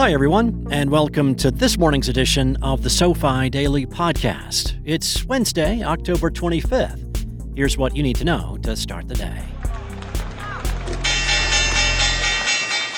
Hi, everyone, and welcome to this morning's edition of the SoFi Daily Podcast. It's Wednesday, October 25th. Here's what you need to know to start the day.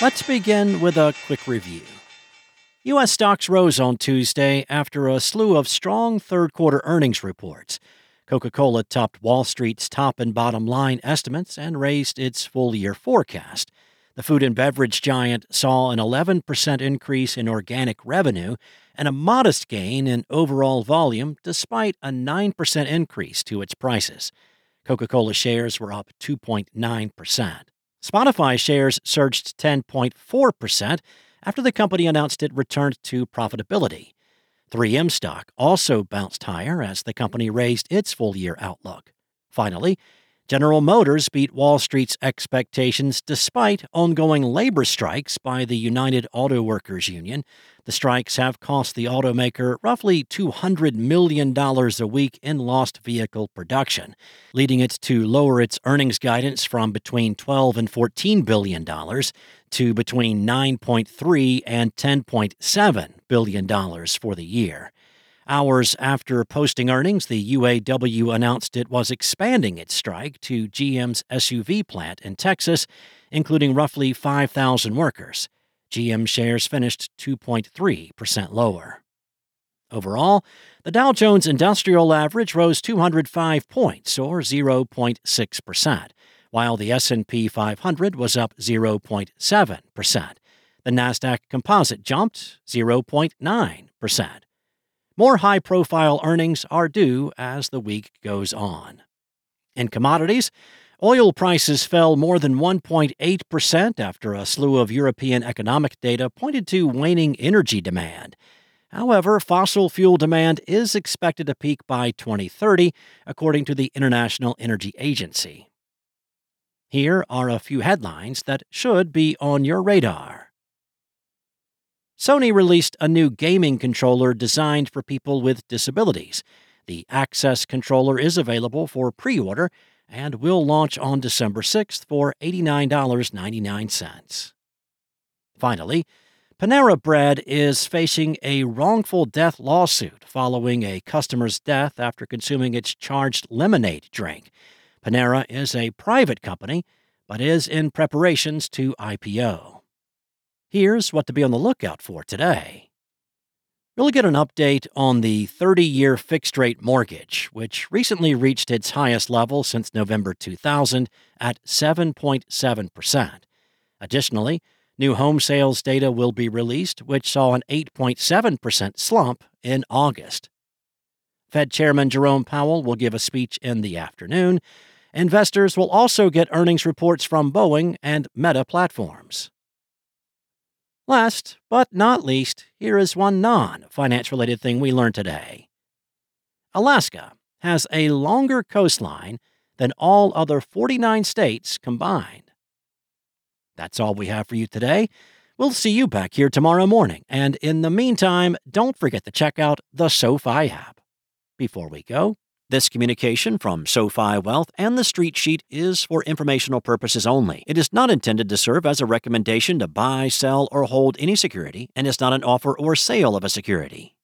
Let's begin with a quick review. U.S. stocks rose on Tuesday after a slew of strong third quarter earnings reports. Coca Cola topped Wall Street's top and bottom line estimates and raised its full year forecast. The food and beverage giant saw an 11% increase in organic revenue and a modest gain in overall volume despite a 9% increase to its prices. Coca Cola shares were up 2.9%. Spotify shares surged 10.4% after the company announced it returned to profitability. 3M stock also bounced higher as the company raised its full year outlook. Finally, General Motors beat Wall Street's expectations despite ongoing labor strikes by the United Auto Workers Union. The strikes have cost the automaker roughly $200 million a week in lost vehicle production, leading it to lower its earnings guidance from between 12 and 14 billion dollars to between 9.3 and 10.7 billion dollars for the year. Hours after posting earnings, the UAW announced it was expanding its strike to GM's SUV plant in Texas, including roughly 5,000 workers. GM shares finished 2.3% lower. Overall, the Dow Jones Industrial Average rose 205 points or 0.6%, while the S&P 500 was up 0.7%. The Nasdaq Composite jumped 0.9%. More high profile earnings are due as the week goes on. In commodities, oil prices fell more than 1.8% after a slew of European economic data pointed to waning energy demand. However, fossil fuel demand is expected to peak by 2030, according to the International Energy Agency. Here are a few headlines that should be on your radar. Sony released a new gaming controller designed for people with disabilities. The Access controller is available for pre order and will launch on December 6th for $89.99. Finally, Panera Bread is facing a wrongful death lawsuit following a customer's death after consuming its charged lemonade drink. Panera is a private company, but is in preparations to IPO. Here's what to be on the lookout for today. We'll get an update on the 30 year fixed rate mortgage, which recently reached its highest level since November 2000 at 7.7%. Additionally, new home sales data will be released, which saw an 8.7% slump in August. Fed Chairman Jerome Powell will give a speech in the afternoon. Investors will also get earnings reports from Boeing and Meta Platforms. Last but not least, here is one non finance related thing we learned today. Alaska has a longer coastline than all other 49 states combined. That's all we have for you today. We'll see you back here tomorrow morning, and in the meantime, don't forget to check out the SoFi app. Before we go, this communication from SoFi Wealth and the Street Sheet is for informational purposes only. It is not intended to serve as a recommendation to buy, sell, or hold any security and is not an offer or sale of a security.